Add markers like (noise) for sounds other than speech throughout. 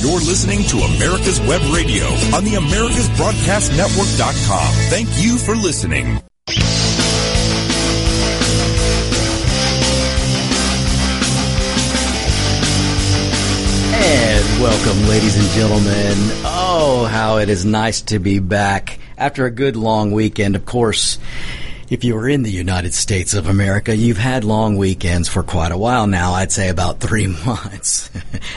You're listening to America's Web Radio on the AmericasBroadcastNetwork.com. Thank you for listening. And welcome, ladies and gentlemen. Oh, how it is nice to be back after a good long weekend. Of course, if you were in the United States of America, you've had long weekends for quite a while now. I'd say about three (laughs) months,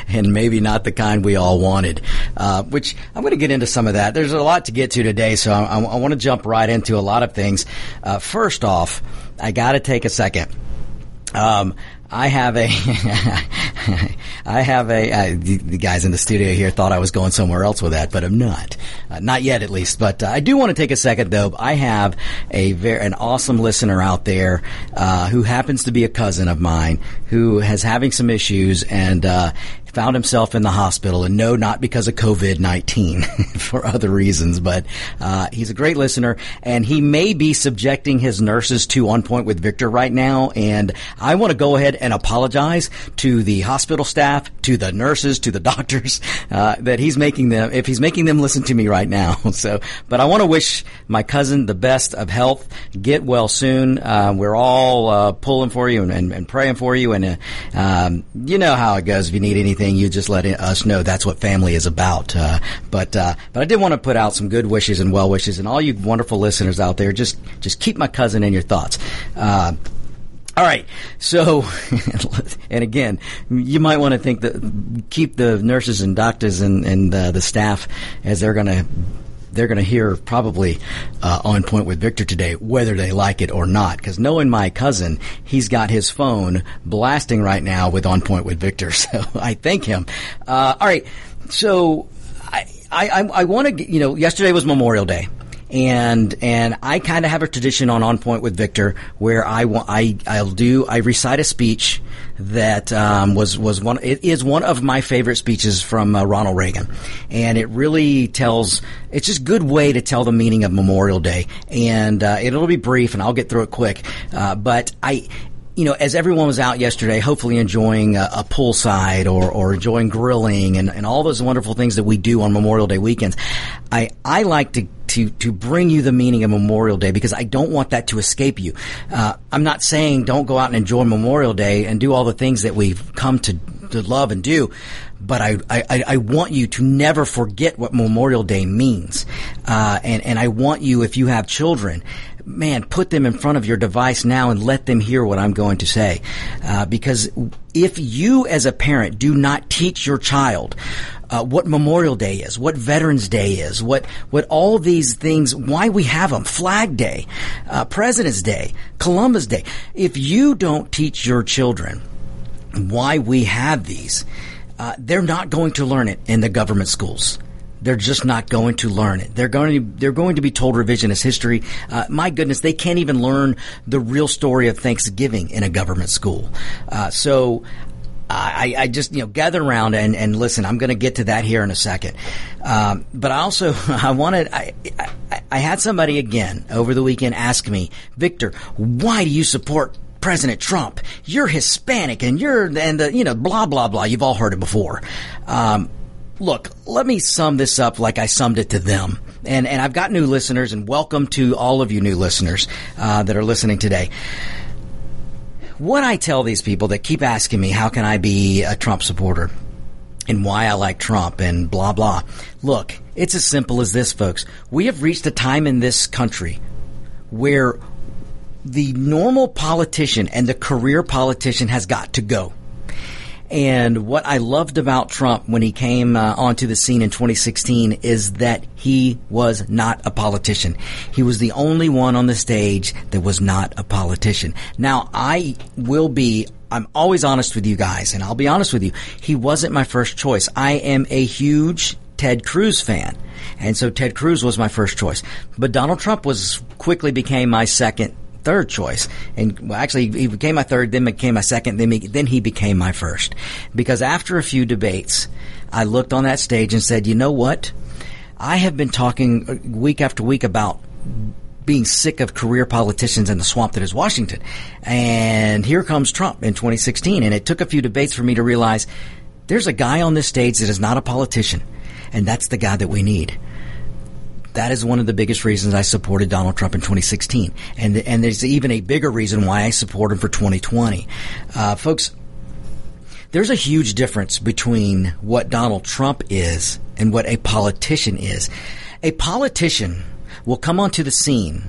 and maybe not the kind we all wanted. Uh, which I'm going to get into some of that. There's a lot to get to today, so I, I, want to jump right into a lot of things. Uh, first off, I got to take a second. Um, (laughs) I have a, I have a, uh, the, the, guys in the studio here thought I was going somewhere else with that, but I'm not. Uh, not yet, at least. But uh, I do want to take a second, though. I have a very, an awesome listener out there, uh, who happens to be a cousin of mine who has having some issues and, uh, found himself in the hospital, and no, not because of COVID 19, (laughs) for other reasons, but uh, he's a great listener, and he may be subjecting his nurses to On Point with Victor right now. And I want to go ahead and apologize to the hospital staff, to the nurses, to the (laughs) doctors uh, that he's making them, if he's making them listen to me right now. (laughs) So, but I want to wish my cousin the best of health. Get well soon. Uh, we're all uh, pulling for you and, and, and, praying for you, and uh, um, you know how it goes. If you need anything anything, you just let us know that's what family is about. Uh, but uh, but I did want to put out some good wishes and well wishes, and all you wonderful listeners out there, just just keep my cousin in your thoughts. Uh, all right. So, (laughs) and again, you might want to think that keep the nurses and doctors and, and uh, the staff as they're going to they're going to hear probably uh, on point with Victor today, whether they like it or not. Because knowing my cousin, he's got his phone blasting right now with on point with Victor. (laughs) So I thank him. Uh, all right, so I I, I want to you know yesterday was Memorial Day and and I kind of have a tradition on On Point with Victor where I I I'll do I recite a speech that um, was was one it is one of my favorite speeches from uh, Ronald Reagan, and it really tells it's just good way to tell the meaning of Memorial Day, and uh, it'll be brief and I'll get through it quick, uh, but I you know, as everyone was out yesterday, hopefully enjoying a, a poolside or, or enjoying grilling and, and all those wonderful things that we do on Memorial Day weekends, I, I like to, to, to bring you the meaning of Memorial Day because I don't want that to escape you. Uh, I'm not saying don't go out and enjoy Memorial Day and do all the things that we've come to, to love and do, but I, I, I want you to never forget what Memorial Day means. Uh, and, and I want you, if you have children, man, put them in front of your device now and let them hear what I'm going to say. Uh, because if you as a parent do not teach your child uh, what Memorial Day is, what Veterans Day is, what what all these things, why we have them, Flag Day, uh, President's Day, Columbus Day. If you don't teach your children why we have these, uh, they're not going to learn it in the government schools. They're just not going to learn it. They're going to they're going to be told revisionist history. Uh, my goodness, they can't even learn the real story of Thanksgiving in a government school. Uh, so. I, I, just you know gather around and, and listen. I'm going to get to that here in a second, um, but I also (laughs) I wanted I, I, I had somebody again over the weekend ask me, Victor, why do you support President Trump? You're Hispanic and you're and the you know blah blah blah. You've all heard it before. Um, look, let me sum this up like I summed it to them. And, and I've got new listeners, and welcome to all of you new listeners uh, that are listening today. What I tell these people that keep asking me, how can I be a Trump supporter? And why I like Trump and blah, blah. Look, it's as simple as this, folks. We have reached a time in this country where the normal politician and the career politician has got to go. And what I loved about Trump when he came uh, onto the scene in 2016 is that he was not a politician. He was the only one on the stage that was not a politician. Now, I will be I'm always honest with you guys, and I'll be honest with you. He wasn't my first choice. I am a huge Ted Cruz fan. And so Ted Cruz was my first choice. But Donald Trump was quickly became my second third choice. And well, actually, he became my third, then became my second, then, then he became my first. Because after a few debates, I looked on that stage and said, you know what? I have been talking uh, week after week about being sick of career politicians in the swamp that is Washington. And here comes Trump in 2016. And it took a few debates for me to realize There's a guy on this stage that is not a politician, and that's the guy that we need. That is one of the biggest reasons I supported Donald Trump in 2016, and and there's even a bigger reason why I support him for 2020, uh, folks. There's a huge difference between what Donald Trump is and what a politician is. A politician will come onto the scene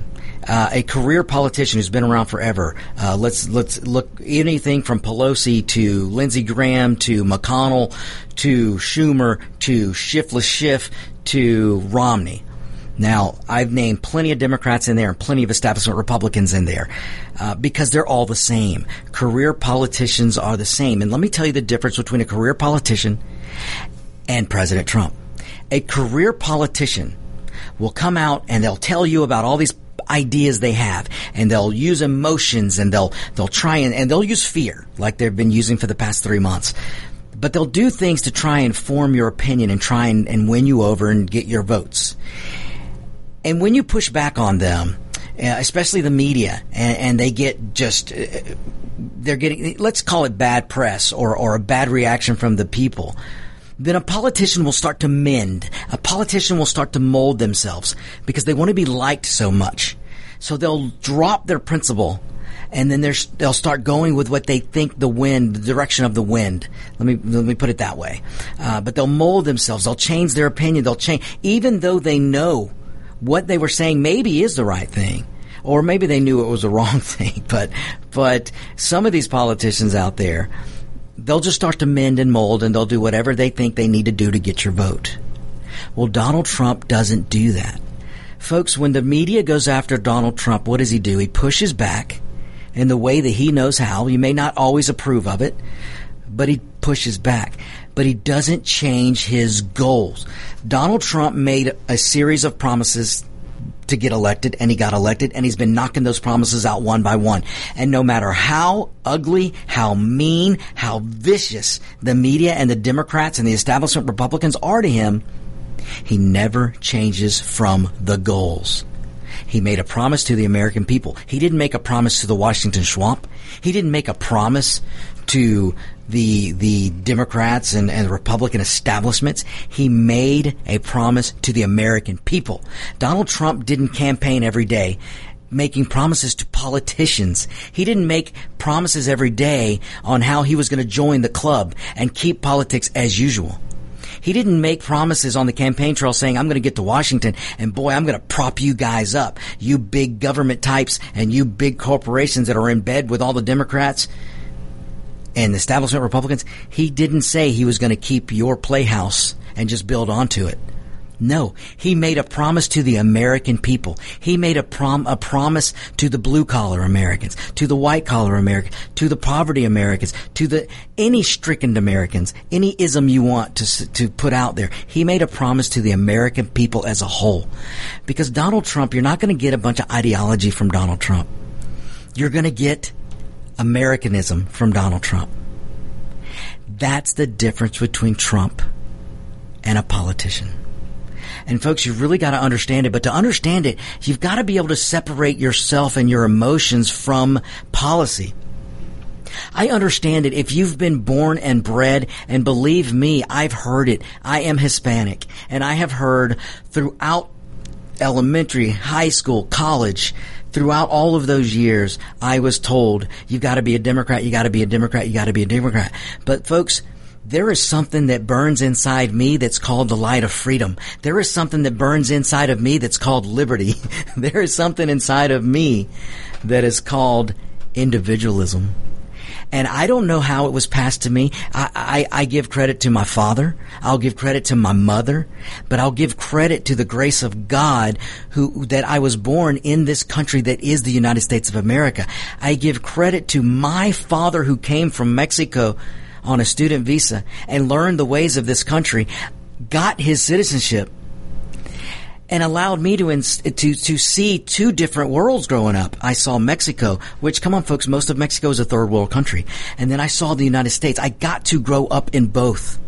uh, a career politician who's been around forever. Uh, let's let's look anything from Pelosi to Lindsey Graham to McConnell to Schumer to Shiftless Schiff to Romney. Now, I've named plenty of Democrats in there and plenty of establishment Republicans in there uh, because they're all the same. Career politicians are the same. And let me tell you the difference between a career politician and President Trump. A career politician will come out and they'll tell you about all these ideas they have and they'll use emotions and they'll they'll try and, and they'll use fear like they've been using for the past three months but they'll do things to try and form your opinion and try and, and win you over and get your votes and when you push back on them, uh, especially the media, and, and they get just uh, they're getting let's call it bad press or or a bad reaction from the people. Then a politician will start to mend. A politician will start to mold themselves because they want to be liked so much. So they'll drop their principle and then they'll start going with what they think the wind, the direction of the wind. Let me let me put it that way. Uh, but they'll mold themselves. They'll change their opinion. They'll change, even though they know what they were saying maybe is the right thing or maybe they knew it was the (laughs) wrong thing. But but some of these politicians out there, they'll just start to mend and mold, and they'll do whatever they think they need to do to get your vote. Well, Donald Trump doesn't do that, folks. When the media goes after Donald Trump, what does he do? He pushes back in the way that he knows how. You may not always approve of it, but he pushes back but he doesn't change his goals. Donald Trump made a series of promises to get elected and he got elected and he's been knocking those promises out one by one. And no matter how ugly, how mean, how vicious the media and the Democrats and the establishment Republicans are to him, he never changes from the goals. He made a promise to the American people. He didn't make a promise to the Washington swamp. He didn't make a promise to the the Democrats and, and Republican establishments. He made a promise to the American people. Donald Trump didn't campaign every day making promises to politicians. He didn't make promises every day on how he was going to join the club and keep politics as usual. He didn't make promises on the campaign trail saying, I'm going to get to Washington and boy, I'm going to prop you guys up. You big government types and you big corporations that are in bed with all the Democrats and establishment Republicans, he didn't say he was going to keep your playhouse and just build onto it. No, he made a promise to the American people. He made a prom a promise to the blue collar Americans, to the white collar Americans, to the poverty Americans, to the any stricken Americans, any ism you want to to put out there. He made a promise to the American people as a whole. Because Donald Trump, you're not going to get a bunch of ideology from Donald Trump. You're going to get Americanism from Donald Trump. That's the difference between Trump and a politician. And folks, you've really got to understand it. But to understand it, you've got to be able to separate yourself and your emotions from policy. I understand it. If you've been born and bred, and believe me, I've heard it. I am Hispanic, and I have heard throughout elementary, high school, college, throughout all of those years, I was told, you gotta be a Democrat, you gotta be a Democrat, you gotta be a Democrat. But folks, there is something that burns inside me that's called the light of freedom. There is something that burns inside of me that's called liberty. (laughs) there is something inside of me that is called individualism and I don't know how it was passed to me. I, I, I give credit to my father. I'll give credit to my mother, but I'll give credit to the grace of God who, that I was born in this country that is the United States of America. I give credit to my father who came from Mexico on a student visa and learned the ways of this country, got his citizenship and allowed me to to to see two different worlds growing up. I saw Mexico, which come on folks, most of Mexico is a third world country, and then I saw the United States. I got to grow up in both.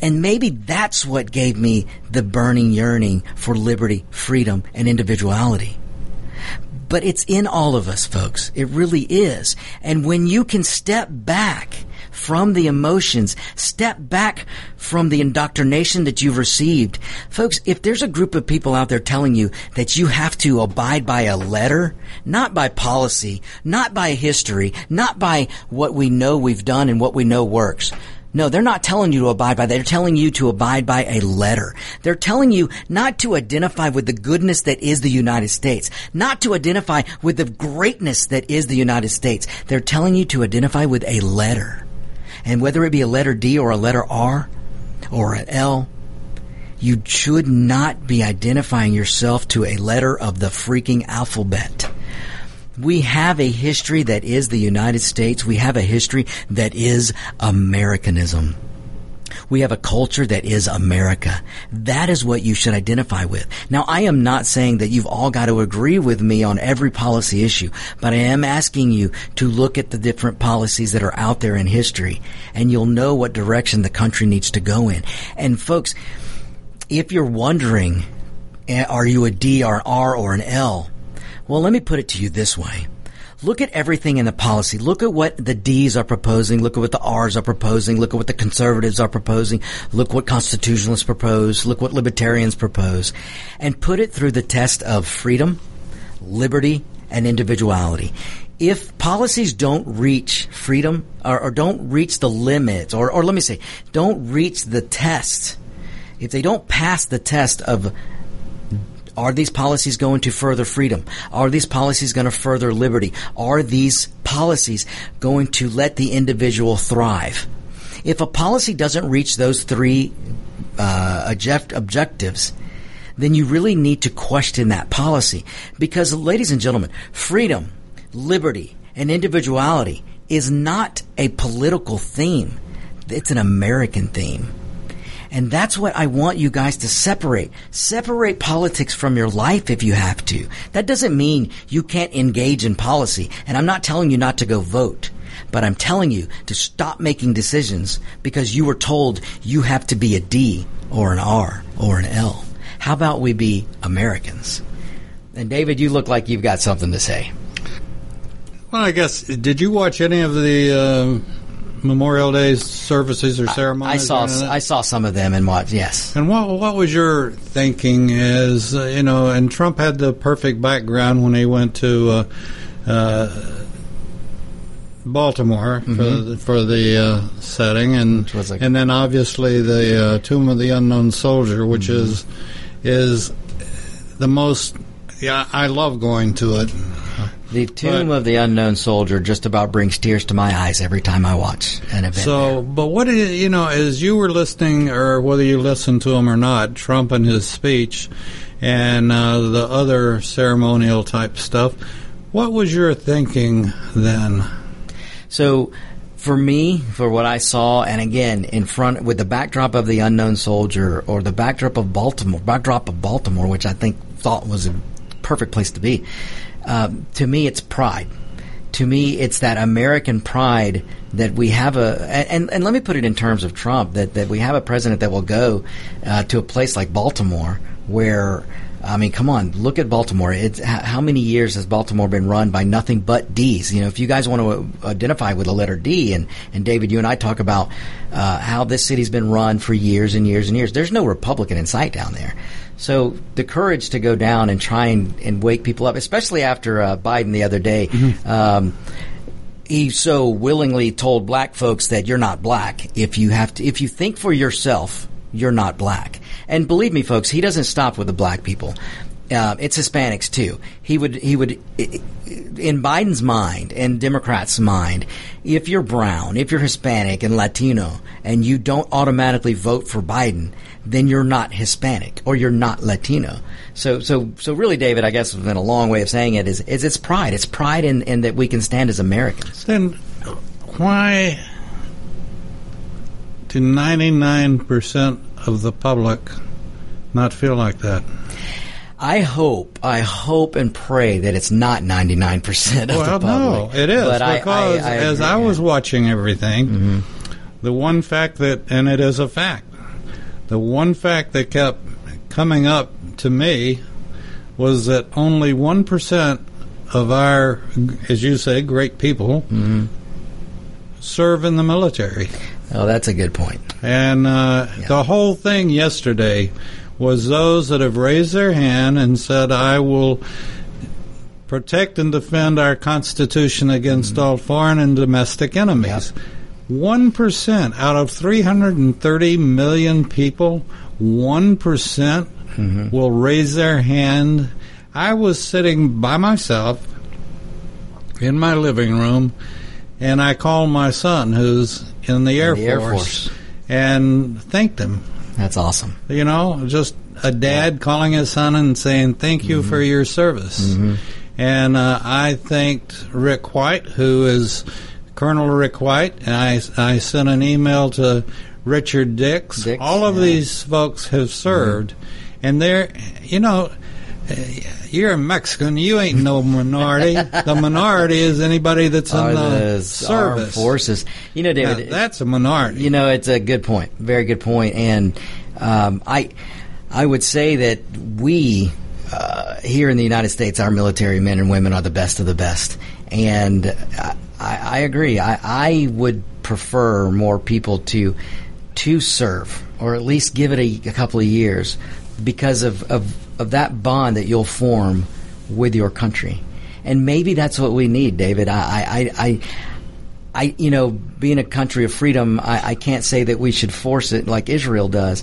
And maybe that's what gave me the burning yearning for liberty, freedom, and individuality. But it's in all of us, folks. It really is. And when you can step back from the emotions. Step back from the indoctrination that you've received. Folks, if there's a group of people out there telling you that you have to abide by a letter, not by policy, not by history, not by what we know we've done and what we know works. No, they're not telling you to abide by. They're telling you to abide by a letter. They're telling you not to identify with the goodness that is the United States, not to identify with the greatness that is the United States. They're telling you to identify with a letter. And whether it be a letter D or a letter R or an L, you should not be identifying yourself to a letter of the freaking alphabet. We have a history that is the United States. We have a history that is Americanism. We have a culture that is America. That is what you should identify with. Now, I am not saying that you've all got to agree with me on every policy issue, but I am asking you to look at the different policies that are out there in history and you'll know what direction the country needs to go in. And folks, if you're wondering, eh, are you a D or an R or an L? Well, let me put it to you this way. Look at everything in the policy. Look at what the D's are proposing. Look at what the R's are proposing. Look at what the conservatives are proposing. Look what constitutionalists propose. Look what libertarians propose. And put it through the test of freedom, liberty, and individuality. If policies don't reach freedom or, or don't reach the limits, or, or let me say, don't reach the test, if they don't pass the test of are these policies going to further freedom? Are these policies going to further liberty? Are these policies going to let the individual thrive? If a policy doesn't reach those three uh, object- objectives, then you really need to question that policy. Because, ladies and gentlemen, freedom, liberty, and individuality is not a political theme. It's an American theme. And that's what I want you guys to separate. Separate politics from your life if you have to. That doesn't mean you can't engage in policy. And I'm not telling you not to go vote. But I'm telling you to stop making decisions because you were told you have to be a D or an R or an L. How about we be Americans? And David, you look like you've got something to say. Well, I guess, did you watch any of the uh, Memorial Day services or ceremonies? I saw I saw some of them and what yes. And what what was your thinking? Is uh, you know, and Trump had the perfect background when he went to. Uh, uh, Baltimore mm-hmm. for the, for the uh, setting, and like and then obviously the uh, Tomb of the Unknown Soldier, which mm-hmm. is is the most. Yeah, I love going to it. The Tomb but, of the Unknown Soldier just about brings tears to my eyes every time I watch an event. So, there. but what is, you know, as you were listening, or whether you listened to him or not, Trump and his speech, and uh, the other ceremonial type stuff, what was your thinking then? So, for me, for what I saw, and again, in front with the backdrop of the unknown soldier or the backdrop of Baltimore, backdrop of Baltimore, which I think thought was a perfect place to be. Um, to me, it's pride. To me, it's that American pride that we have a, and, and let me put it in terms of Trump, that, that we have a president that will go uh, to a place like Baltimore where I mean, come on, look at Baltimore. It's how many years has Baltimore been run by nothing but D's? You know, if you guys want to identify with the letter D, and and David, you and I talk about uh, how this city's been run for years and years and years. There's no Republican in sight down there. So the courage to go down and try and, and wake people up, especially after uh, Biden the other day. Mm-hmm. Um, he so willingly told black folks that you're not black if you have to if you think for yourself you're not black and believe me folks he doesn't stop with the black people uh, it's Hispanics too. He would he would in Biden's mind and Democrats' mind, if you're brown, if you're Hispanic and Latino, and you don't automatically vote for Biden, then you're not Hispanic or you're not Latino. So so so really, David, I guess in a long way of saying it is is it's pride. It's pride in, in that we can stand as Americans. Then why nine percent of the public not feel like that? I hope, I hope and pray that it's not 99% of well, the public. no, it is. But because I, I, I as I was watching everything, mm-hmm. the one fact that, and it is a fact, the one fact that kept coming up to me was that only 1% of our, as you say, great people mm-hmm. serve in the military. Oh, that's a good point. And uh, yeah. the whole thing yesterday was those that have raised their hand and said, I will protect and defend our Constitution against mm-hmm. all foreign and domestic enemies. One percent out of 330 million people, one mm-hmm. will raise their hand. I was sitting by myself in my living room, and I called my son, who's in the, Air, the Force, Air Force, and thanked him. That's awesome. You know, just a dad yeah. calling his son and saying, "Thank you mm-hmm. for your service." Mm-hmm. And uh, I thanked Rick White, who is Colonel Rick White, and I, I sent an email to Richard Dix. Dix All of yeah. these folks have served, mm-hmm. and they're, you know, you're a Mexican. You ain't no minority. the minority is anybody that's in the, service forces. You know, David, now, that's a minority. You know, it's a good point. Very good point. And um, I, I would say that we uh, here in the United States, our military men and women are the best of the best. And I, I agree. I, I would prefer more people to to serve, or at least give it a, a couple of years, because of, of, of that bond that you'll form with your country. And maybe that's what we need, David. I, I, I, I you know, being a country of freedom, I, I can't say that we should force it like Israel does.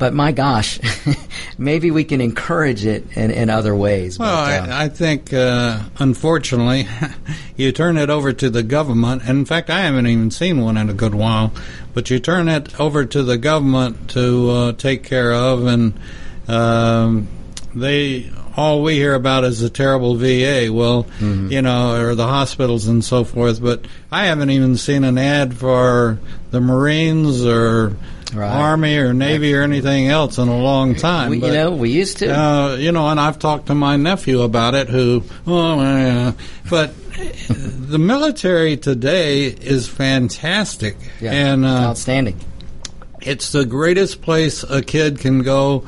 But my gosh, (laughs) maybe we can encourage it in, in other ways. Well, but, I, I, think, uh, unfortunately, (laughs) you turn it over to the government. And in fact, I haven't even seen one in a good while. But you turn it over to the government to uh, take care of, and um, they all we hear about is the terrible VA. Well, mm-hmm. you know, or the hospitals and so forth. But I haven't even seen an ad for the Marines or right. Army or Navy or anything else in a long time. We, but, you know, we used to. Uh, you know, and I've talked to my nephew about it, who, oh, uh, but the military today is fantastic yeah, and uh, outstanding. It's the greatest place a kid can go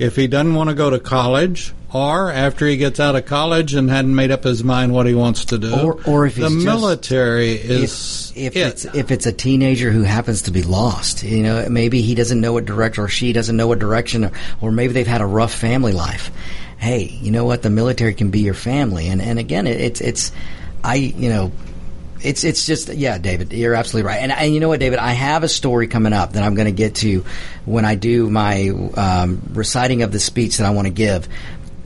if he doesn't want to go to college or after he gets out of college and hadn't made up his mind what he wants to do, or, or if the military is if, if it. it's if it's a teenager who happens to be lost, you know, maybe he doesn't know what direction or she doesn't know what direction, or, or maybe they've had a rough family life. Hey, you know what? The military can be your family, and and again, it, it's it's I you know it's it's just yeah, David, you're absolutely right. And, and you know what, David, I have a story coming up that I'm going to get to when I do my um, reciting of the speech that I want to give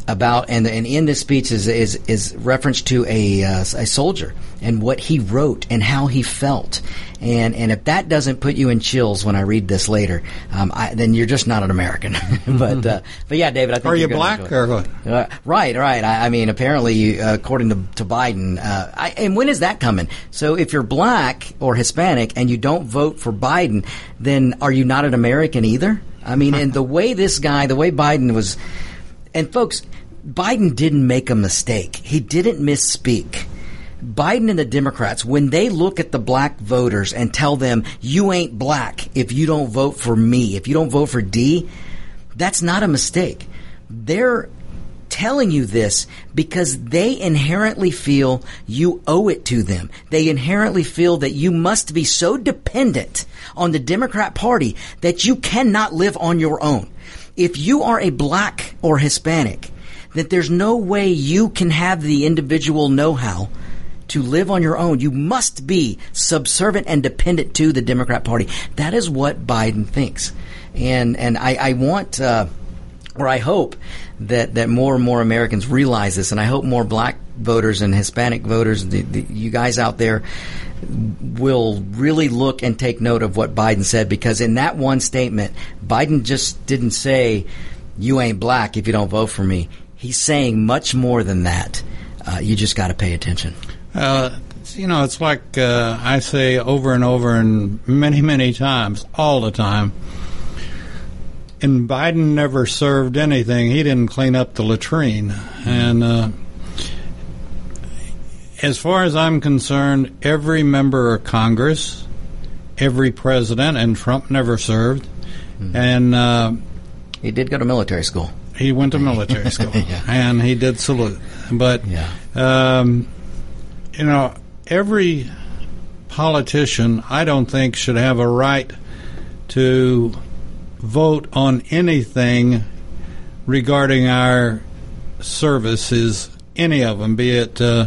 about and and in this speech is is is reference to a uh, a soldier and what he wrote and how he felt and and if that doesn't put you in chills when I read this later, um, I, then you're just not an American. (laughs) but uh, but yeah, David, I think are you black or what? Uh, right, right. I, I mean, apparently, uh, according to, to Biden, uh, I, and when is that coming? So if you're black or Hispanic and you don't vote for Biden, then are you not an American either? I mean, and the (laughs) way this guy, the way Biden was, and folks, Biden didn't make a mistake. He didn't misspeak. Biden and the Democrats, when they look at the black voters and tell them, you ain't black if you don't vote for me, if you don't vote for D, that's not a mistake. They're telling you this because they inherently feel you owe it to them. They inherently feel that you must be so dependent on the Democrat Party that you cannot live on your own. If you are a black or Hispanic, that there's no way you can have the individual know-how to live on your own, you must be subservient and dependent to the Democrat Party. That is what Biden thinks. And, and I, I want, uh, or I hope that, that more and more Americans realize this, and I hope more black voters and Hispanic voters, the, the, you guys out there, will really look and take note of what Biden said because in that one statement, Biden just didn't say, you ain't black if you don't vote for me. He's saying much more than that. Uh, you just got to pay attention. Uh, you know, it's like uh, I say over and over and many, many times, all the time. And Biden never served anything. He didn't clean up the latrine. And uh, as far as I'm concerned, every member of Congress, every president, and Trump never served. Mm-hmm. And uh, he did go to military school. He went to military (laughs) school, yeah. and he did salute. But yeah. um, you know, every politician, I don't think, should have a right to vote on anything regarding our services, any of them, be it uh,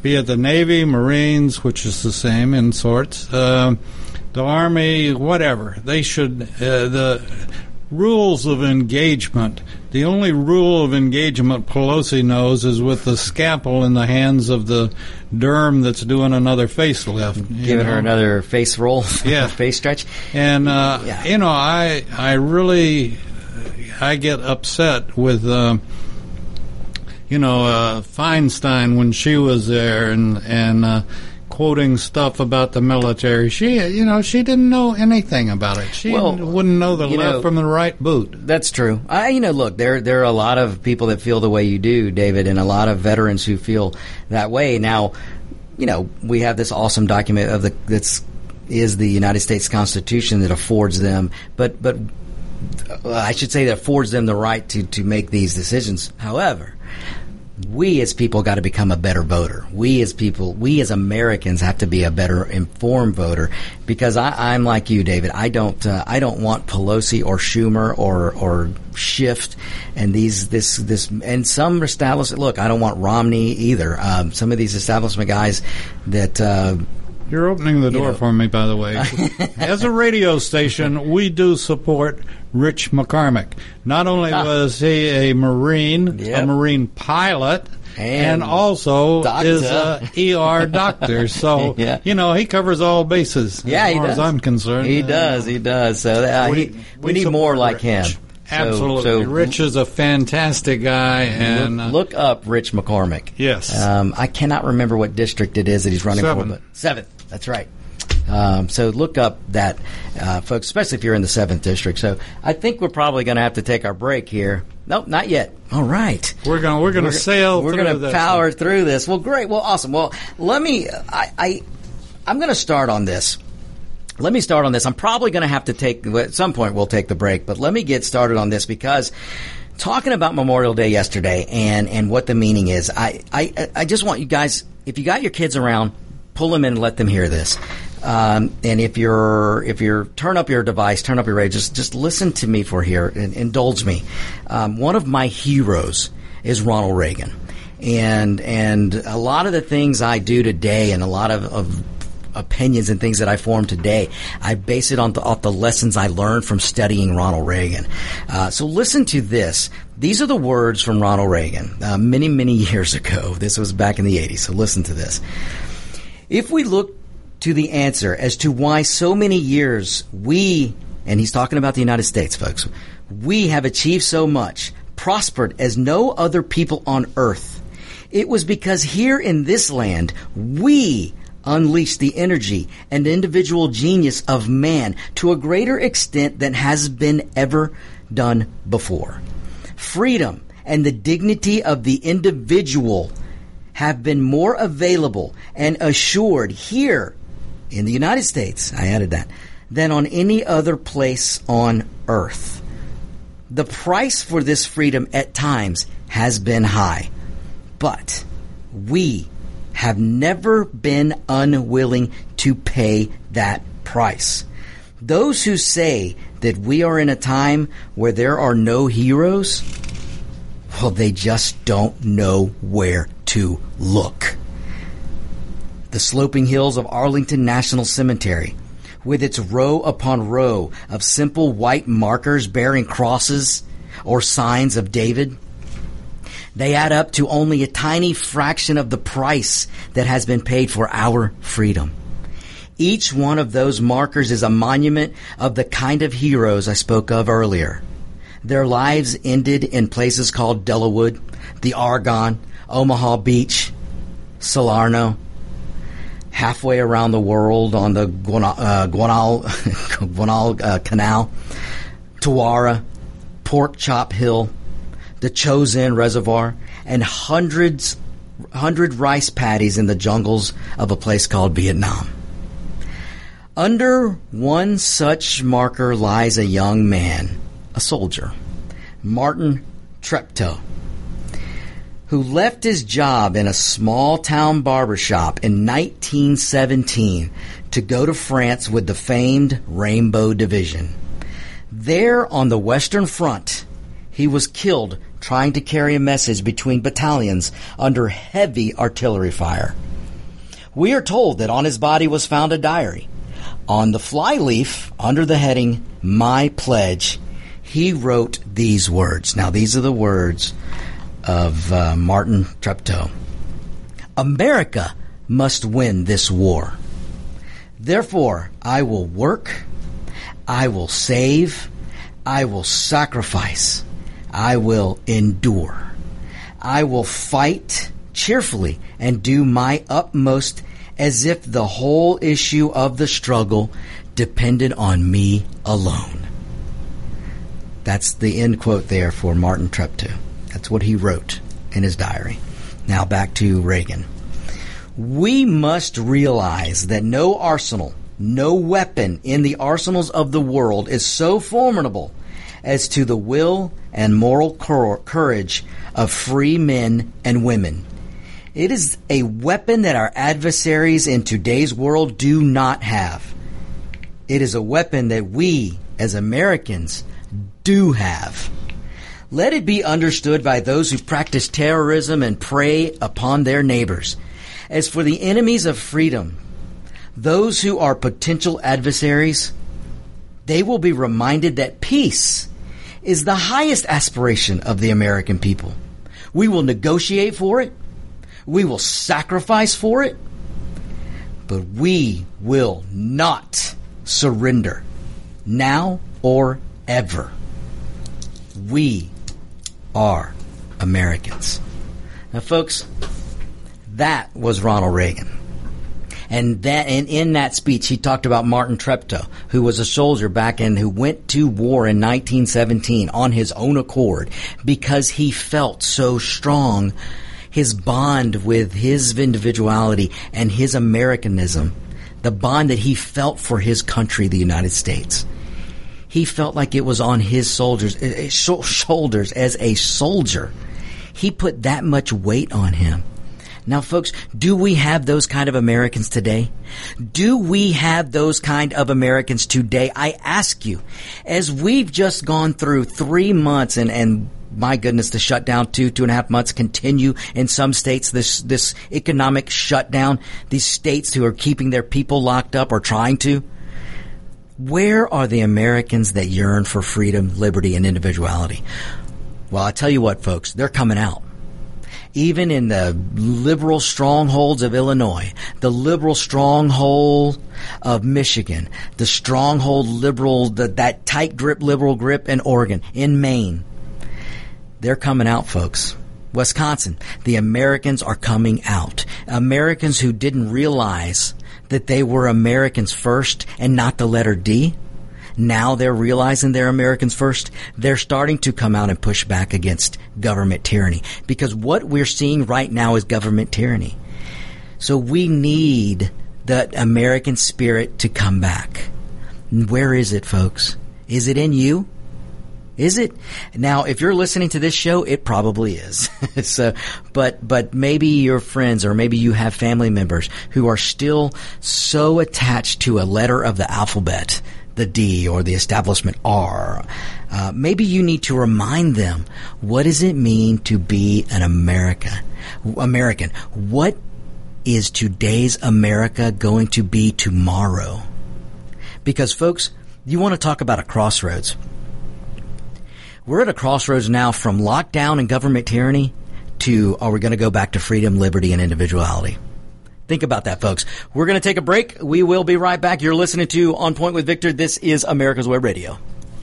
be it the Navy, Marines, which is the same in sorts, uh, the Army, whatever. They should uh, the rules of engagement. The only rule of engagement Pelosi knows is with the scalpel in the hands of the derm that's doing another facelift. Giving know? her another face roll, (laughs) yeah, face stretch. And uh, yeah. you know, I I really I get upset with. Uh, you know, uh, Feinstein when she was there, and and uh, quoting stuff about the military. She, you know, she didn't know anything about it. She well, wouldn't know the left know, from the right boot. That's true. I, you know, look, there there are a lot of people that feel the way you do, David, and a lot of veterans who feel that way. Now, you know, we have this awesome document of the that's is the United States Constitution that affords them, but but uh, I should say that affords them the right to to make these decisions. However we as people got to become a better voter. We as people, we as Americans have to be a better informed voter because I, am like you, David. I don't, uh, I don't want Pelosi or Schumer or or Schiff and these this this and some establishment. Look, I don't want Romney either. Um, some of these establishment guys that. Uh, you're opening the door you know. for me, by the way. (laughs) As a radio station, we do support Rich McCormick. Not only ah. was he a Marine, yep. a Marine pilot, and, and also doctor. is a ER doctor. (laughs) So yeah. you know he covers all bases. Yeah, as far as I'm concerned. He uh, does. He does. So uh, we, he, we, we need more Rich. like him. Absolutely. So, so, Rich is a fantastic guy. And look, uh, look up Rich McCormick. Yes. Um, I cannot remember what district it is that he's running Seven. for, but seventh. That's right. Um, so look up that, uh, folks, especially if you're in the seventh district. So I think we're probably going to have to take our break here. Nope, not yet. All right, we're going we're going to sail. We're going to power through this. Well, great. Well, awesome. Well, let me. I, I I'm going to start on this. Let me start on this. I'm probably going to have to take at some point. We'll take the break, but let me get started on this because talking about Memorial Day yesterday and and what the meaning is. I I I just want you guys, if you got your kids around, pull them in and let them hear this. Um, and if you're if you're turn up your device, turn up your radio, just just listen to me for here and indulge me. Um, one of my heroes is Ronald Reagan, and and a lot of the things I do today, and a lot of, of opinions and things that I form today, I base it on the, off the lessons I learned from studying Ronald Reagan. Uh, so listen to this. These are the words from Ronald Reagan uh, many many (laughs) years ago. This was back in the 80s. So listen to this. If we look to the answer as to why so many years we, and he's talking about the United States, folks, we have achieved so much, prospered as no other people on earth. It was because here in this land, we unleashed the energy and individual genius of man to a greater extent than has been ever done before. Freedom and the dignity of the individual have been more available and assured here in the United States, I added that, than on any other place on earth. The price for this freedom at times has been high, but we have never been unwilling to pay that price. Those who say that we are in a time where there are no heroes, well, they just don't know where to look the sloping hills of Arlington National Cemetery, with its row upon row of simple white markers bearing crosses or signs of David. They add up to only a tiny fraction of the price that has been paid for our freedom. Each one of those markers is a monument of the kind of heroes I spoke of earlier. Their lives ended in places called Belleau Wood, the Argonne, Omaha Beach, Salerno, halfway around the world on the Guanal, uh, Guanal, (laughs) Guanal uh, Canal, Tarawa, Pork Chop Hill, the Chosin Reservoir, and hundreds, hundred rice paddies in the jungles of a place called Vietnam. Under one such marker lies a young man, a soldier, Martin Treptow, who left his job in a small town barber shop in 1917 to go to France with the famed Rainbow Division. There on the Western Front, he was killed trying to carry a message between battalions under heavy artillery fire. We are told that on his body was found a diary. On the flyleaf, under the heading, My Pledge, he wrote these words. Now, these are the words of uh, Martin Treptow America must win this war. Therefore, I will work, I will save, I will sacrifice, I will endure. I will fight cheerfully and do my utmost as if the whole issue of the struggle depended on me alone. That's the end quote there for Martin Treptow. That's what he wrote in his diary. Now back to Reagan. We must realize that no arsenal, no weapon in the arsenals of the world is so formidable as to the will and moral courage of free men and women. It is a weapon that our adversaries in today's world do not have. It is a weapon that we, as Americans, do have. Let it be understood by those who practice terrorism and prey upon their neighbors. As for the enemies of freedom, those who are potential adversaries, they will be reminded that peace is the highest aspiration of the American people. We will negotiate for it. We will sacrifice for it. But we will not surrender now or ever. We are Americans. Now, folks, that was Ronald Reagan. And that, and in that speech, he talked about Martin Treptow, who was a soldier back in, who went to war in 1917 on his own accord because he felt so strong his bond with his individuality and his Americanism, the bond that he felt for his country, the United States. He felt like it was on his soldiers, eh, eh, shoulders as a soldier. He put that much weight on him. Now, folks, do we have those kind of Americans today? Do we have those kind of Americans today? I ask you, as we've just gone through three months and, and my goodness, the shutdown two, two and a half months continue in some states. This, this economic shutdown, these states who are keeping their people locked up or trying to. Where are the Americans that yearn for freedom, liberty, and individuality? Well, I tell you what, folks, they're coming out even in the liberal strongholds of Illinois, the liberal stronghold of Michigan, the stronghold liberal, the, that tight grip liberal grip in Oregon, in Maine. They're coming out, folks. Wisconsin, the Americans are coming out. Americans who didn't realize that they were Americans first and not the letter D now they're realizing they're Americans first. They're starting to come out and push back against government tyranny because what we're seeing right now is government tyranny. So we need the American spirit to come back. Where is it, folks? Is it in you? Is it? Now, if you're listening to this show, it probably is. (laughs) so, but, but maybe your friends or maybe you have family members who are still so attached to a letter of the alphabet the D or the establishment R. Uh, maybe you need to remind them what does it mean to be an American? American. What is today's America going to be tomorrow? Because folks, you want to talk about a crossroads. We're at a crossroads now from lockdown and government tyranny to are we going to go back to freedom, liberty, and individuality? Think about that, folks. We're going to take a break. We will be right back. You're listening to On Point with Victor. This is America's Web Radio.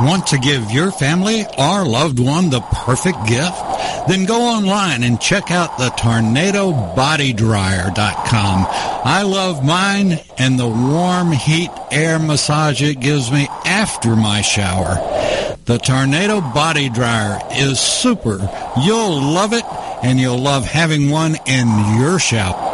Want to give your family or loved one the perfect gift? Then go online and check out the tornadobodydryer.com. I love mine and the warm heat air massage it gives me after my shower. The Tornado Body Dryer is super. You'll love it and you'll love having one in your shower.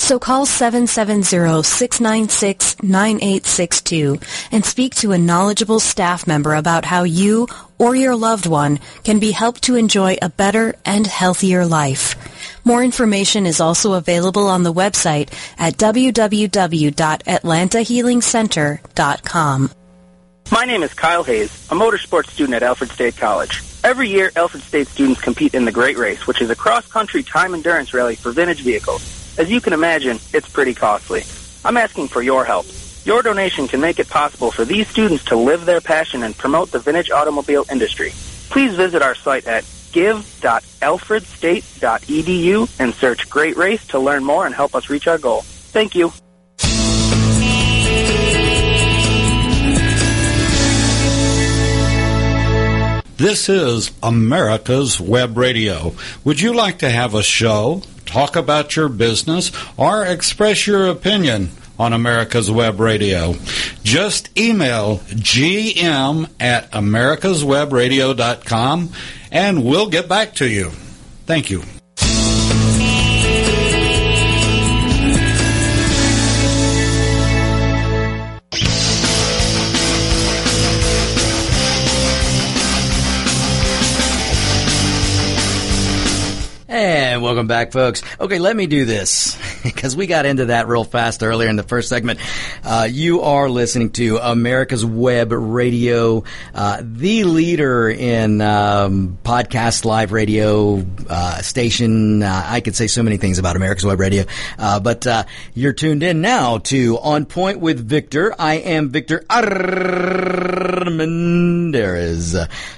So call 770-696-9862 and speak to a knowledgeable staff member about how you or your loved one can be helped to enjoy a better and healthier life. More information is also available on the website at www.atlantahealingcenter.com. My name is Kyle Hayes, a motorsports student at Alfred State College. Every year, Alfred State students compete in the Great Race, which is a cross-country time endurance rally for vintage vehicles. As you can imagine, it's pretty costly. I'm asking for your help. Your donation can make it possible for these students to live their passion and promote the vintage automobile industry. Please visit our site at give.alfredstate.edu and search Great Race to learn more and help us reach our goal. Thank you. This is America's Web Radio. Would you like to have a show? Talk about your business, or express your opinion on America's Web Radio. Just email gm at americaswebradio.com and we'll get back to you. Thank you. And welcome back, folks. Okay, let me do this (laughs) because we got into that real fast earlier in the first segment. Uh, you are listening to America's Web Radio, uh, the leader in um, podcast live radio uh, station. Uh, I could say so many things about America's Web Radio, uh, but uh, you're tuned in now to On Point with Victor. I am Victor Armendariz.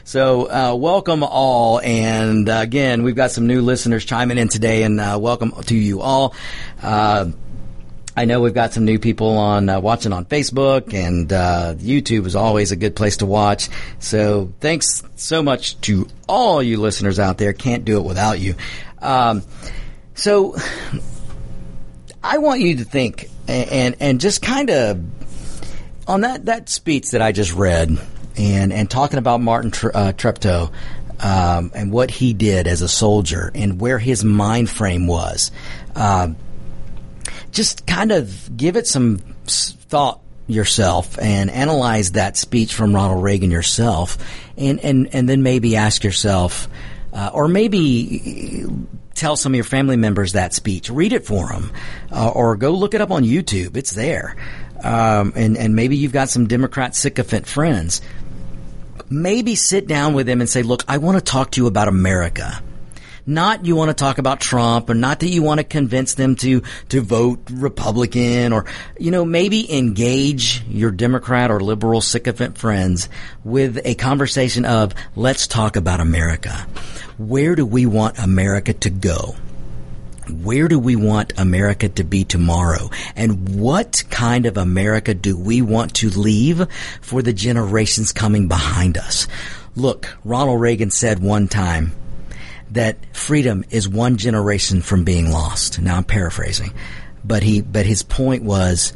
So, welcome all, and again, we've got some new listeners listeners chiming in today, and uh, welcome to you all. Uh, I know we've got some new people on uh, watching on Facebook, and uh, YouTube is always a good place to watch. So thanks so much to all you listeners out there. Can't do it without you. Um, so I want you to think and and, and just kind of on that that speech that I just read, and and talking about Martin uh, Treptow um, and what he did as a soldier and where his mind frame was. Um, just kind of give it some thought yourself and analyze that speech from Ronald Reagan yourself, and and and then maybe ask yourself, uh, or maybe tell some of your family members that speech, read it for them, uh, or go look it up on YouTube. It's there. Um, and, and maybe you've got some Democrat sycophant friends maybe sit down with them and say, look, I want to talk to you about America. Not you want to talk about Trump or not that you want to convince them to, to vote Republican or, you know, maybe engage your Democrat or liberal sycophant friends with a conversation of let's talk about America. Where do we want America to go? Where do we want America to be tomorrow? And what kind of America do we want to leave for the generations coming behind us? Look, Ronald Reagan said one time that freedom is one generation from being lost. Now I'm paraphrasing, but he, but his point was,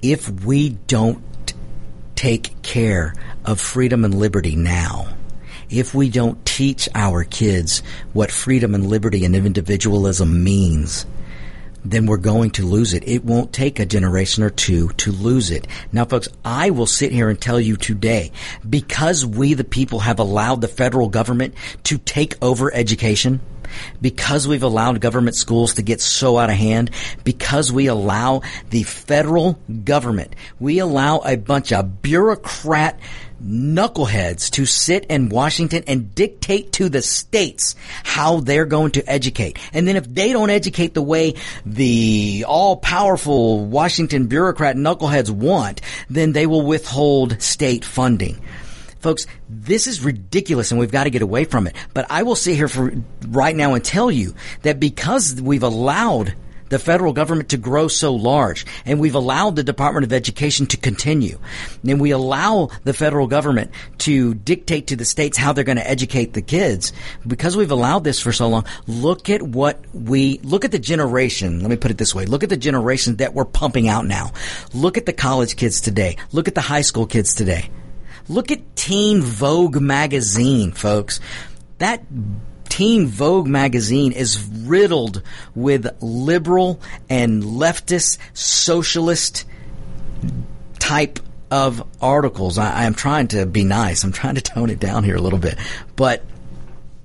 if we don't take care of freedom and liberty now, if we don't teach our kids what freedom and liberty and individualism means, then we're going to lose it. It won't take a generation or two to lose it. Now, folks, I will sit here and tell you today, because we the people have allowed the federal government to take over education, because we've allowed government schools to get so out of hand, because we allow the federal government, we allow a bunch of bureaucrat knuckleheads to sit in Washington and dictate to the states how they're going to educate. And then if they don't educate the way the all powerful Washington bureaucrat knuckleheads want, then they will withhold state funding. Folks, this is ridiculous and we've got to get away from it. But I will sit here for right now and tell you that because we've allowed the federal government to grow so large. And we've allowed the Department of Education to continue. And we allow the federal government to dictate to the states how they're going to educate the kids. Because we've allowed this for so long look at what we look at the generation let me put it this way look at the generation that we're pumping out now. Look at the college kids today. Look at the high school kids today. Look at Teen Vogue magazine folks. That Teen Vogue magazine is riddled with liberal and leftist, socialist type of articles. I, am trying to be nice. I'm trying to tone it down here a little bit. But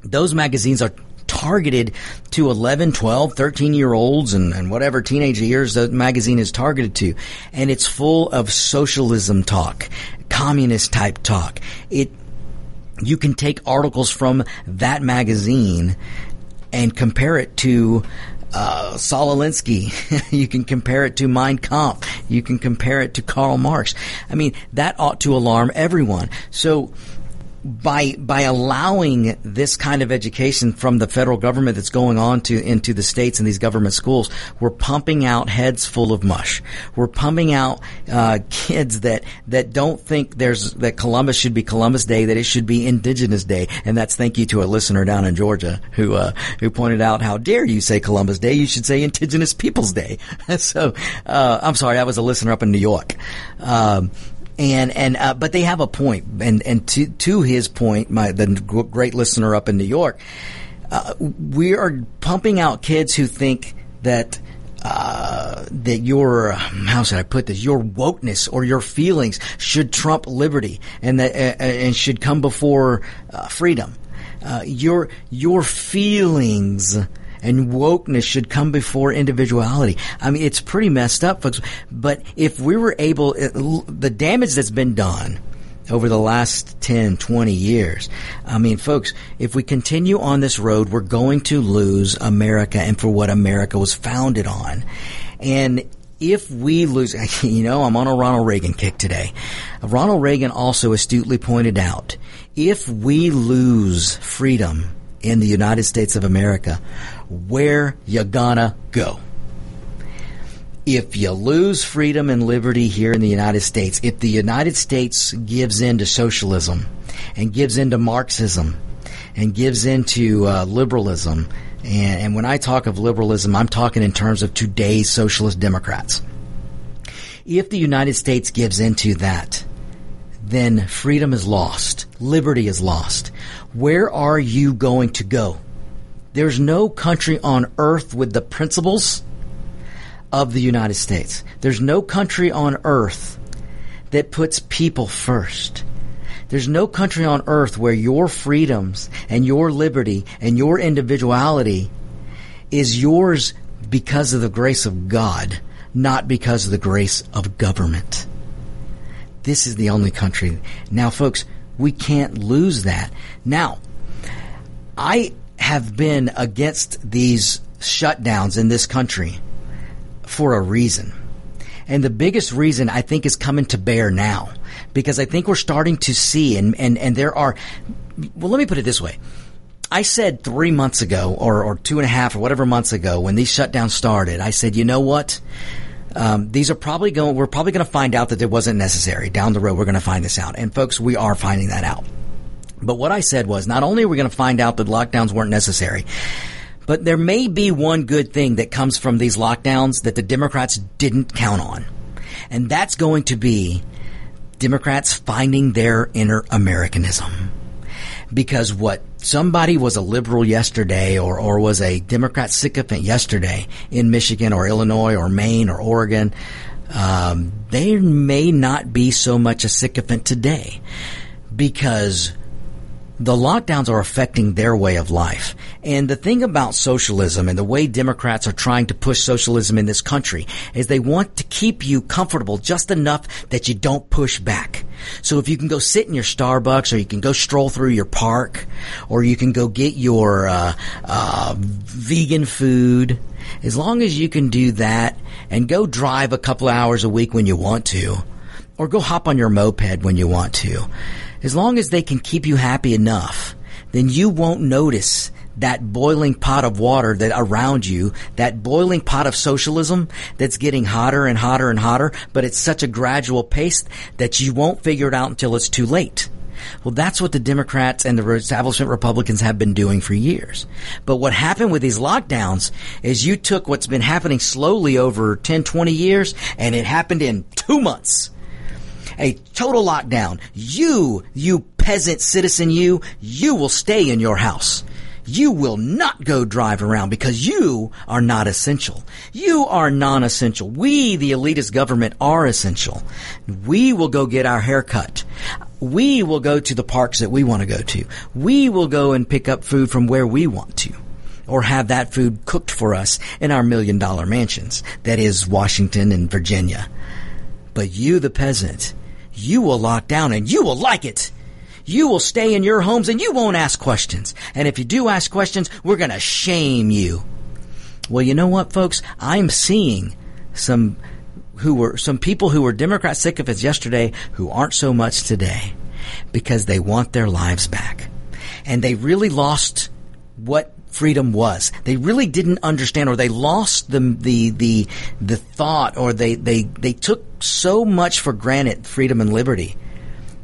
those magazines are targeted to 11, 12, 13 year olds and, and whatever teenage years the magazine is targeted to. And it's full of socialism talk, communist type talk. It you can take articles from that magazine and compare it to uh, Saul Alinsky. (laughs) you can compare it to Mein Kampf. You can compare it to Karl Marx. I mean, that ought to alarm everyone. So by by allowing this kind of education from the federal government that's going on to into the states and these government schools, we're pumping out heads full of mush. We're pumping out uh, kids that that don't think there's that Columbus should be Columbus Day, that it should be Indigenous Day, and that's thank you to a listener down in Georgia who uh, who pointed out how dare you say Columbus Day? You should say Indigenous Peoples Day. (laughs) so uh, I'm sorry, I was a listener up in New York. Um, and and uh, but they have a point, and and to to his point, my the great listener up in New York, uh, we are pumping out kids who think that. Uh, that your how should I put this? Your wokeness or your feelings should trump liberty, and that uh, uh, and should come before uh, freedom. your your feelings and wokeness should come before individuality. I mean, it's pretty messed up, folks. But if we were able, the damage that's been done over the last 10, 20 years. I mean, folks, if we continue on this road, we're going to lose America and for what America was founded on. And if we lose, (laughs) you know, I'm on a Ronald Reagan kick today. Ronald Reagan also astutely pointed out, if we lose freedom in the United States of America, where you gonna go. If you lose freedom and liberty here in the United States, if the United States gives in to socialism and gives in to Marxism and gives into uh, liberalism, and, and when I talk of liberalism, I'm talking in terms of today's socialist Democrats. If the United States gives into that, then freedom is lost. Liberty is lost. Where are you going to go? There's no country on earth with the principles of the United States. There's no country on earth that puts people first. There's no country on earth where your freedoms and your liberty and your individuality is yours because of the grace of God, not because of the grace of government. This is the only country. Now, folks, we can't lose that. Now, I have been against these shutdowns in this country for a reason. And the biggest reason I think is coming to bear now because I think we're starting to see and, and, and there are, well, let me put it this way. I said three months ago or, or two and a half or whatever months ago when these shutdowns started, I said, you know what? Um, these are probably going, we're probably going to find out that it wasn't necessary. Down the road, we're going to find this out. And folks, we are finding that out. But what I said was not only are we going to find out that lockdowns weren't necessary, but there may be one good thing that comes from these lockdowns that the Democrats didn't count on. And that's going to be Democrats finding their inner Americanism. because what somebody was a liberal yesterday or, or was a Democrat sycophant yesterday in Michigan or Illinois or Maine or Oregon, um, they may not be so much a sycophant today because the lockdowns are affecting their way of life. And the thing about socialism and the way Democrats are trying to push socialism in this country is they want to keep you comfortable just enough that you don't push back. So if you can go sit in your Starbucks or you can go stroll through your park or you can go get your uh, uh, vegan food, as long as you can do that and go drive a couple hours a week when you want to, or go hop on your moped when you want to, as long as they can keep you happy enough, then you won't notice that boiling pot of water that around you, that boiling pot of socialism that's getting hotter and hotter and hotter, but it's such a gradual pace that you won't figure it out until it's too late. Well, that's what the Democrats and the establishment Republicans have been doing for years. But what happened with these lockdowns is you took what's been happening slowly over 10, 20 years and it happened in two months a total lockdown. You, you peasant citizen, you, you will stay in your house. You will not go drive around because you are not essential. You are non-essential. We, the elitist government, are essential. We will go get our hair cut. We will go to the parks that we want to go to. We will go and pick up food from where we want to or have that food cooked for us in our million dollar mansions. That is Washington and Virginia. But you, the peasant, you will lock down and you will like it. You will stay in your homes and you won't ask questions. And if you do ask questions, we're going to shame you. Well, you know what, folks? I'm seeing some who were some people who were Democrat sycophants yesterday who aren't so much today because they want their lives back. And they really lost what freedom was. They really didn't understand or they lost the the the the thought or they they they took so much for granted freedom and liberty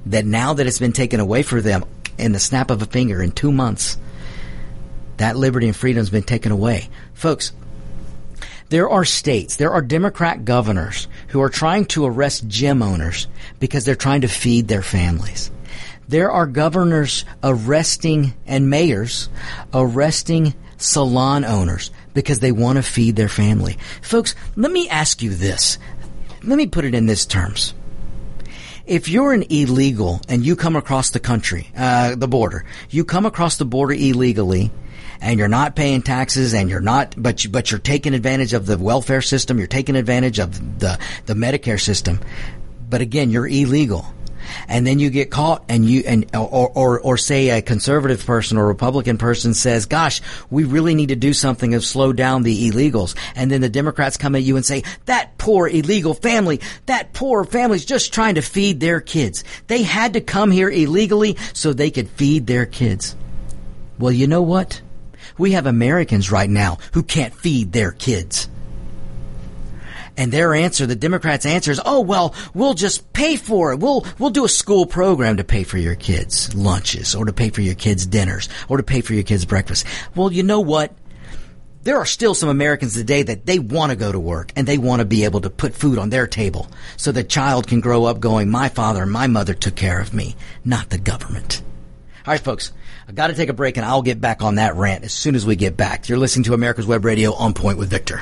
that now that it's been taken away from them in the snap of a finger in 2 months that liberty and freedom has been taken away. Folks, there are states, there are Democrat governors who are trying to arrest gym owners because they're trying to feed their families. There are governors arresting and mayors arresting salon owners because they want to feed their family. Folks, let me ask you this. Let me put it in this terms. If you're an illegal and you come across the country, uh, the border, you come across the border illegally, and you're not paying taxes and you're not, but you, but you're taking advantage of the welfare system, you're taking advantage of the, the Medicare system. But again, you're illegal and then you get caught and you and or, or or say a conservative person or Republican person says, "Gosh, we really need to do something to slow down the illegals," and then the Democrats come at you and say, "That poor illegal family, that poor family's just trying to feed their kids. They had to come here illegally so they could feed their kids." Well, you know what? We have Americans right now who can't feed their kids. And their answer, the Democrats' answer is, oh, well, we'll just pay for it. We'll, we'll do a school program to pay for your kids' lunches or to pay for your kids' dinners or to pay for your kids' breakfast. Well, you know what? There are still some Americans today that they want to go to work and they want to be able to put food on their table so the child can grow up going, my father and my mother took care of me, not the government. All right, folks. I got to take a break and I'll get back on that rant as soon as we get back. You're listening to America's Web Radio on point with Victor.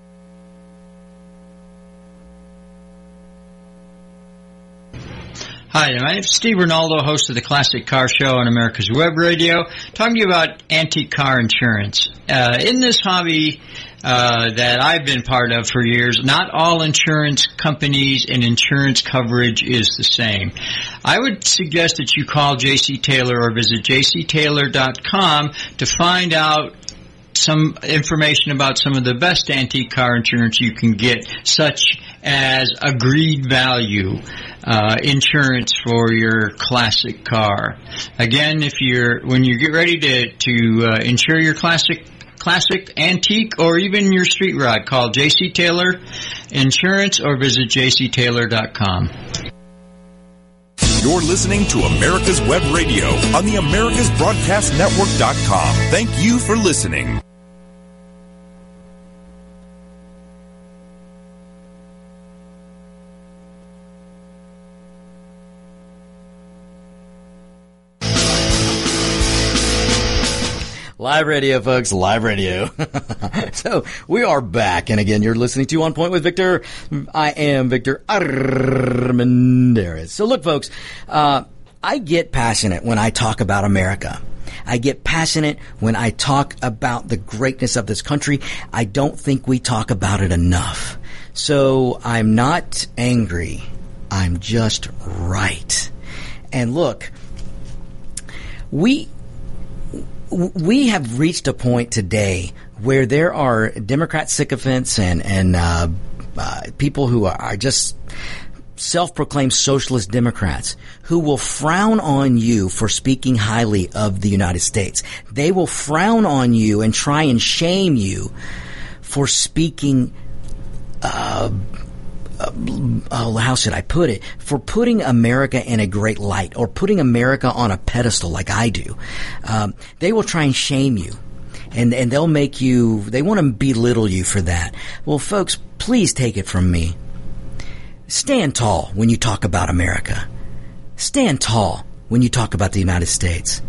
Hi, my name is Steve Ronaldo, host of the Classic Car Show on America's Web Radio, talking to you about antique car insurance. Uh, in this hobby uh, that I've been part of for years, not all insurance companies and insurance coverage is the same. I would suggest that you call JC Taylor or visit jctaylor.com to find out some information about some of the best antique car insurance you can get, such as agreed value uh, insurance for your classic car. Again, if you're when you get ready to to uh, insure your classic classic, antique, or even your street rod, call JC Taylor Insurance or visit jctaylor.com. You're listening to America's Web Radio on the AmericasBroadcastNetwork.com. Thank you for listening. Live radio, folks. Live radio. (laughs) so we are back. And again, you're listening to On Point with Victor. I am Victor Armendariz. So look, folks, uh, I get passionate when I talk about America. I get passionate when I talk about the greatness of this country. I don't think we talk about it enough. So I'm not angry. I'm just right. And look, we we have reached a point today where there are Democrat sycophants and and uh, uh, people who are just self-proclaimed socialist Democrats who will frown on you for speaking highly of the United States. They will frown on you and try and shame you for speaking. Uh, oh, how should I put it? For putting America in a great light or putting America on a pedestal like I do. Um, they will try and shame you. And, and they'll make you, they want to belittle you for that. Well, folks, please take it from me. Stand tall when you talk about America. Stand tall when you talk about the United States.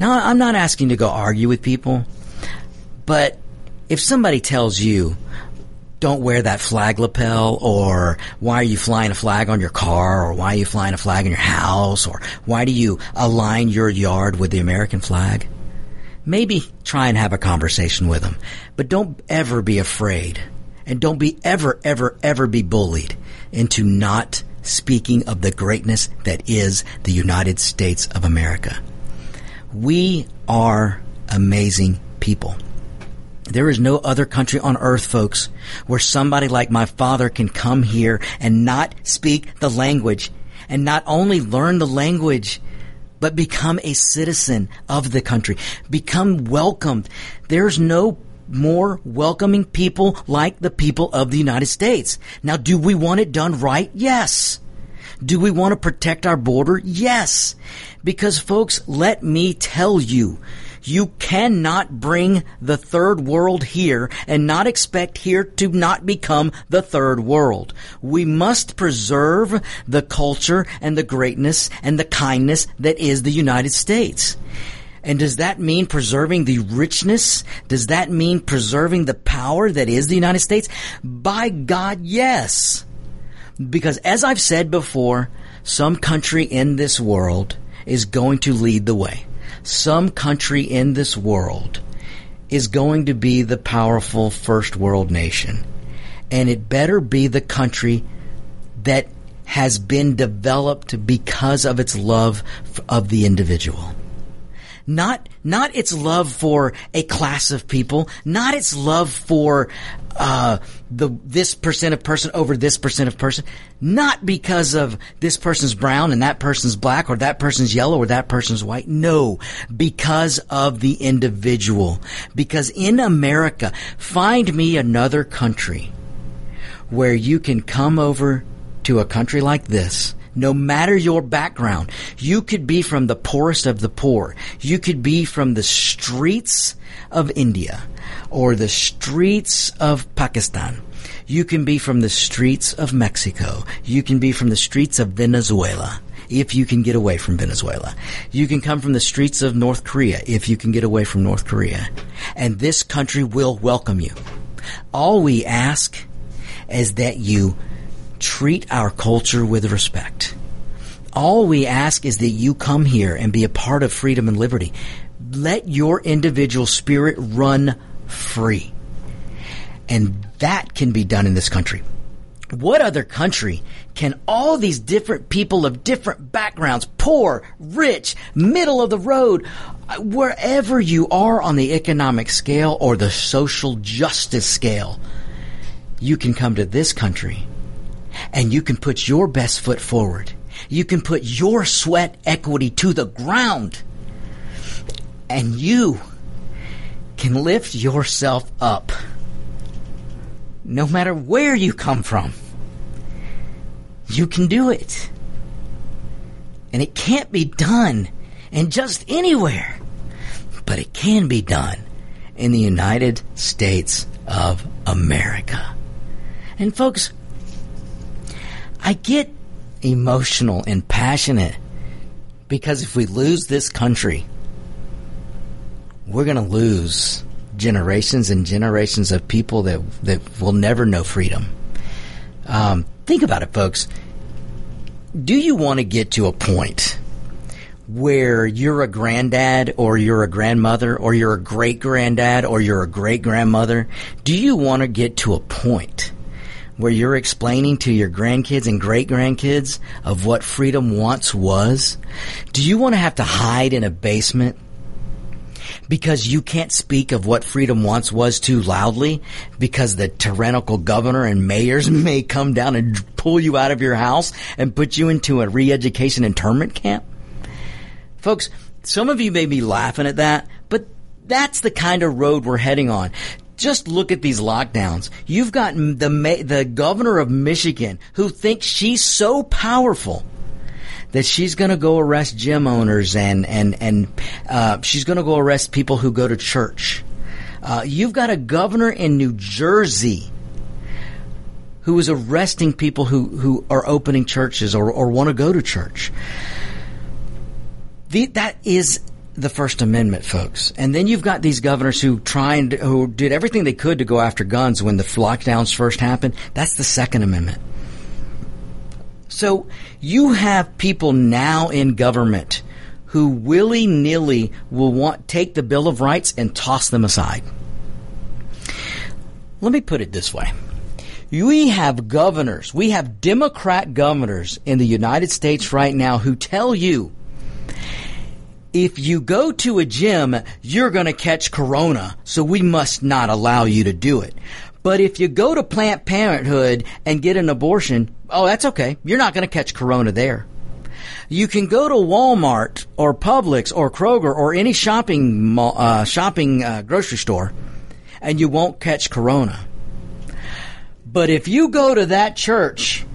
Now, I'm not asking to go argue with people, but if somebody tells you, don't wear that flag lapel or why are you flying a flag on your car or why are you flying a flag in your house or why do you align your yard with the American flag? Maybe try and have a conversation with them, but don't ever be afraid and don't be ever, ever, ever be bullied into not speaking of the greatness that is the United States of America. We are amazing people. There is no other country on earth, folks, where somebody like my father can come here and not speak the language and not only learn the language, but become a citizen of the country, become welcomed. There's no more welcoming people like the people of the United States. Now, do we want it done right? Yes. Do we want to protect our border? Yes. Because folks, let me tell you, you cannot bring the third world here and not expect here to not become the third world. We must preserve the culture and the greatness and the kindness that is the United States. And does that mean preserving the richness? Does that mean preserving the power that is the United States? By God, yes. Because as I've said before, some country in this world is going to lead the way some country in this world is going to be the powerful first world nation. And it better be the country that has been developed because of its love of the individual. Not, not its love for a class of people, not its love for, uh, the, this percent of person over this percent of person, not because of this person's brown and that person's black or that person's yellow or that person's white. No, because of the individual. Because in America, find me another country where you can come over to a country like this no matter your background. You could be from the poorest of the poor. You could be from the streets of India or the streets of Pakistan. You can be from the streets of Mexico. You can be from the streets of Venezuela if you can get away from Venezuela. You can come from the streets of North Korea if you can get away from North Korea. And this country will welcome you. All we ask is that you treat our culture with respect. All we ask is that you come here and be a part of freedom and liberty. Let your individual spirit run free. And that can be done in this country. What other country can all these different people of different backgrounds, poor, rich, middle of the road, wherever you are on the economic scale or the social justice scale, you can come to this country and you can put your best foot forward. You can put your sweat equity to the ground and you can lift yourself up no matter where you come from. You can do it. And it can't be done in just anywhere, but it can be done in the United States of America. And folks, I get emotional and passionate because if we lose this country, we're going to lose generations and generations of people that that will never know freedom. Um, think about it, folks. Do you want to get to a point where you're a granddad or you're a grandmother or you're a great granddad or you're a great grandmother? Do you want to get to a point where you're explaining to your grandkids and great grandkids of what freedom once was? Do you want to have to hide in a basement because you can't speak of what freedom once was too loudly because the tyrannical governor and mayors (laughs) may come down and pull you out of your house and put you into a re-education internment camp? Folks, some of you may be laughing at that, but that's the kind of road we're heading on just look at these lockdowns. You've got the the governor of Michigan who thinks she's so powerful that she's going to go arrest gym owners and and and uh, she's going to go arrest people who go to church. Uh, you've got a governor in New Jersey who is arresting people who who are opening churches or or want to go to church. The, that is the First Amendment, folks. And then you've got these governors who tried, who did everything they could to go after guns when the lockdowns first happened. That's the Second Amendment. So you have people now in government who willy nilly will want take the Bill of Rights and toss them aside. Let me put it this way. We have governors, we have Democrat governors in the United States right now who tell you if you go to a gym, you're going to catch corona, so we must not allow you to do it. But if you go to Planned Parenthood and get an abortion, oh, that's okay. You're not going to catch corona there. You can go to Walmart or Publix or Kroger or any shopping uh, shopping uh, grocery store, and you won't catch corona. But if you go to that church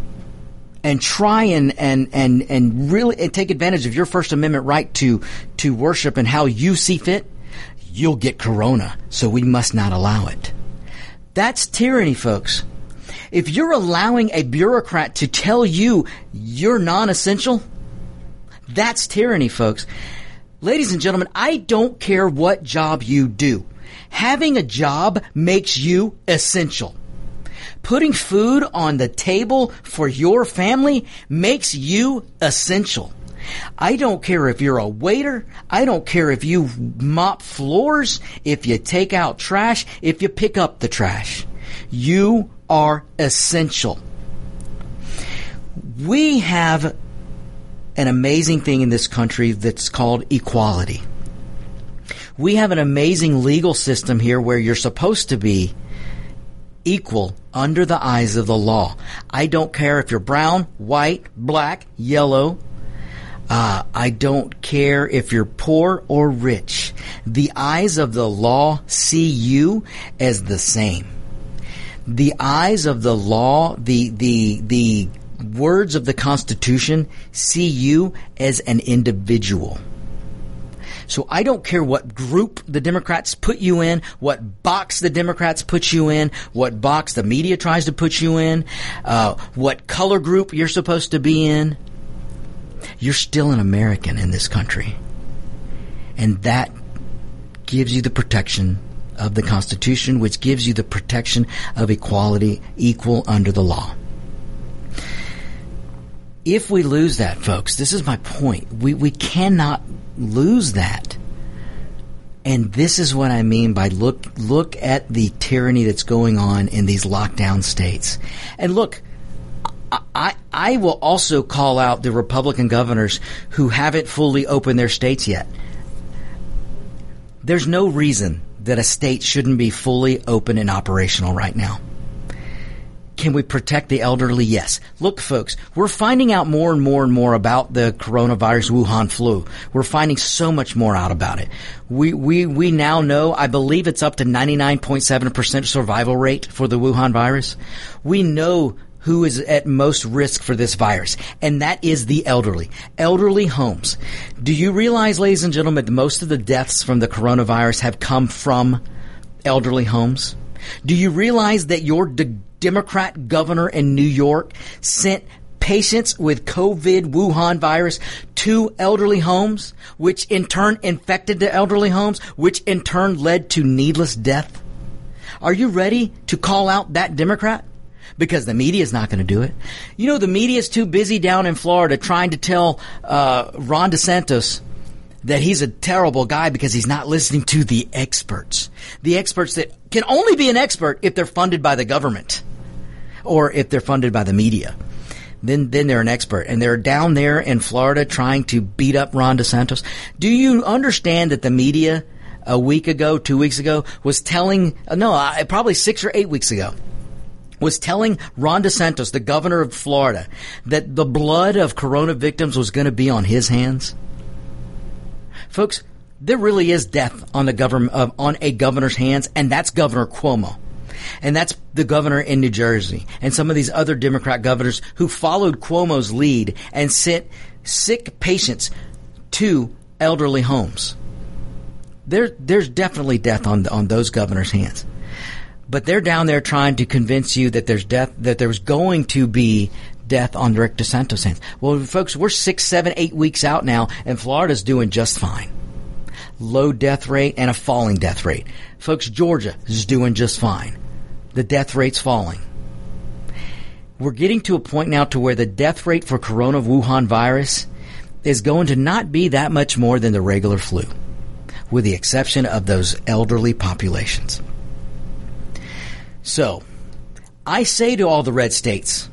and try and and and and really and take advantage of your First Amendment right to to worship and how you see fit, you'll get corona. So we must not allow it. That's tyranny, folks. If you're allowing a bureaucrat to tell you you're non-essential, that's tyranny, folks. Ladies and gentlemen, I don't care what job you do. Having a job makes you essential. Putting food on the table for your family makes you essential. I don't care if you're a waiter. I don't care if you mop floors, if you take out trash, if you pick up the trash. You are essential. We have an amazing thing in this country that's called equality. We have an amazing legal system here where you're supposed to be equal under the eyes of the law. I don't care if you're brown, white, black, yellow. Uh, I don't care if you're poor or rich. The eyes of the law see you as the same. The eyes of the law, the, the, the words of the Constitution see you as an individual. So I don't care what group the Democrats put you in, what box the Democrats put you in, what box the media tries to put you in, uh, what color group you're supposed to be in. You're still an American in this country. And that gives you the protection of the Constitution, which gives you the protection of equality, equal under the law. If we lose that, folks, this is my point. We, we cannot lose that. And this is what I mean by look look at the tyranny that's going on in these lockdown states. And look, I, I will also call out the Republican governors who haven't fully opened their states yet. There's no reason that a state shouldn't be fully open and operational right now. Can we protect the elderly? Yes. Look, folks, we're finding out more and more and more about the coronavirus Wuhan flu. We're finding so much more out about it. We, we, we now know, I believe it's up to 99.7% survival rate for the Wuhan virus. We know who is at most risk for this virus, and that is the elderly. Elderly homes. Do you realize, ladies and gentlemen, that most of the deaths from the coronavirus have come from elderly homes? Do you realize that your de- Democrat governor in New York sent patients with COVID Wuhan virus to elderly homes, which in turn infected the elderly homes, which in turn led to needless death? Are you ready to call out that Democrat? Because the media is not going to do it. You know, the media is too busy down in Florida trying to tell uh, Ron DeSantis that he's a terrible guy because he's not listening to the experts. The experts that can only be an expert if they're funded by the government or if they're funded by the media. Then, then they're an expert and they're down there in Florida trying to beat up Ron DeSantis. Do you understand that the media a week ago, two weeks ago was telling, uh, no, uh, probably six or eight weeks ago, was telling Ron DeSantis, the governor of Florida, that the blood of corona victims was going to be on his hands? Folks, there really is death on the government, uh, on a governor's hands, and that's Governor Cuomo. And that's the governor in New Jersey and some of these other Democrat governors who followed Cuomo's lead and sent sick patients to elderly homes. There, there's definitely death on, on those governors' hands. But they're down there trying to convince you that there's death, that there's going to be death on Rick DeSantis' hands. Well, folks, we're six, seven, eight weeks out now, and Florida's doing just fine. Low death rate and a falling death rate. Folks, Georgia is doing just fine the death rate's falling. We're getting to a point now to where the death rate for corona Wuhan virus is going to not be that much more than the regular flu, with the exception of those elderly populations. So, I say to all the red states,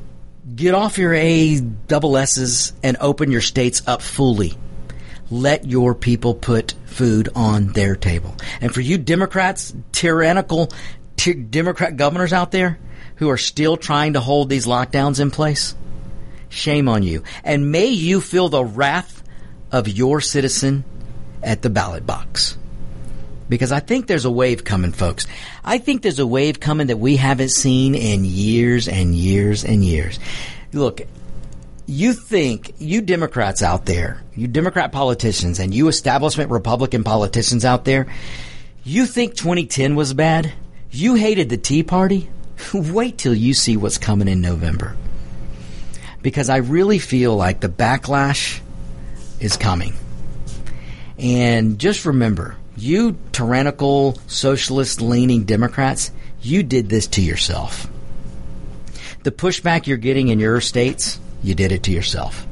get off your A double S's and open your states up fully. Let your people put food on their table. And for you Democrats, tyrannical t- Democrat governors out there who are still trying to hold these lockdowns in place? Shame on you. And may you feel the wrath of your citizen at the ballot box. Because I think there's a wave coming, folks. I think there's a wave coming that we haven't seen in years and years and years. Look, you think, you Democrats out there, you Democrat politicians and you establishment Republican politicians out there, you think 2010 was bad? You hated the Tea Party? (laughs) Wait till you see what's coming in November. Because I really feel like the backlash is coming. And just remember, you tyrannical, socialist leaning Democrats, you did this to yourself. The pushback you're getting in your states, you did it to yourself.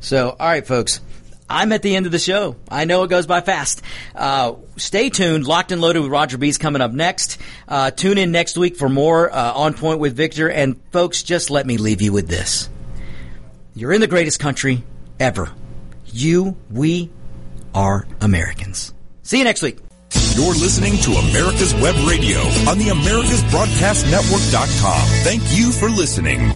So, all right, folks. I'm at the end of the show. I know it goes by fast. Uh, stay tuned. Locked and loaded with Roger B's coming up next. Uh, tune in next week for more uh, on point with Victor. And folks, just let me leave you with this: You're in the greatest country ever. You, we, are Americans. See you next week. You're listening to America's Web Radio on the AmericasBroadcastNetwork.com. Thank you for listening.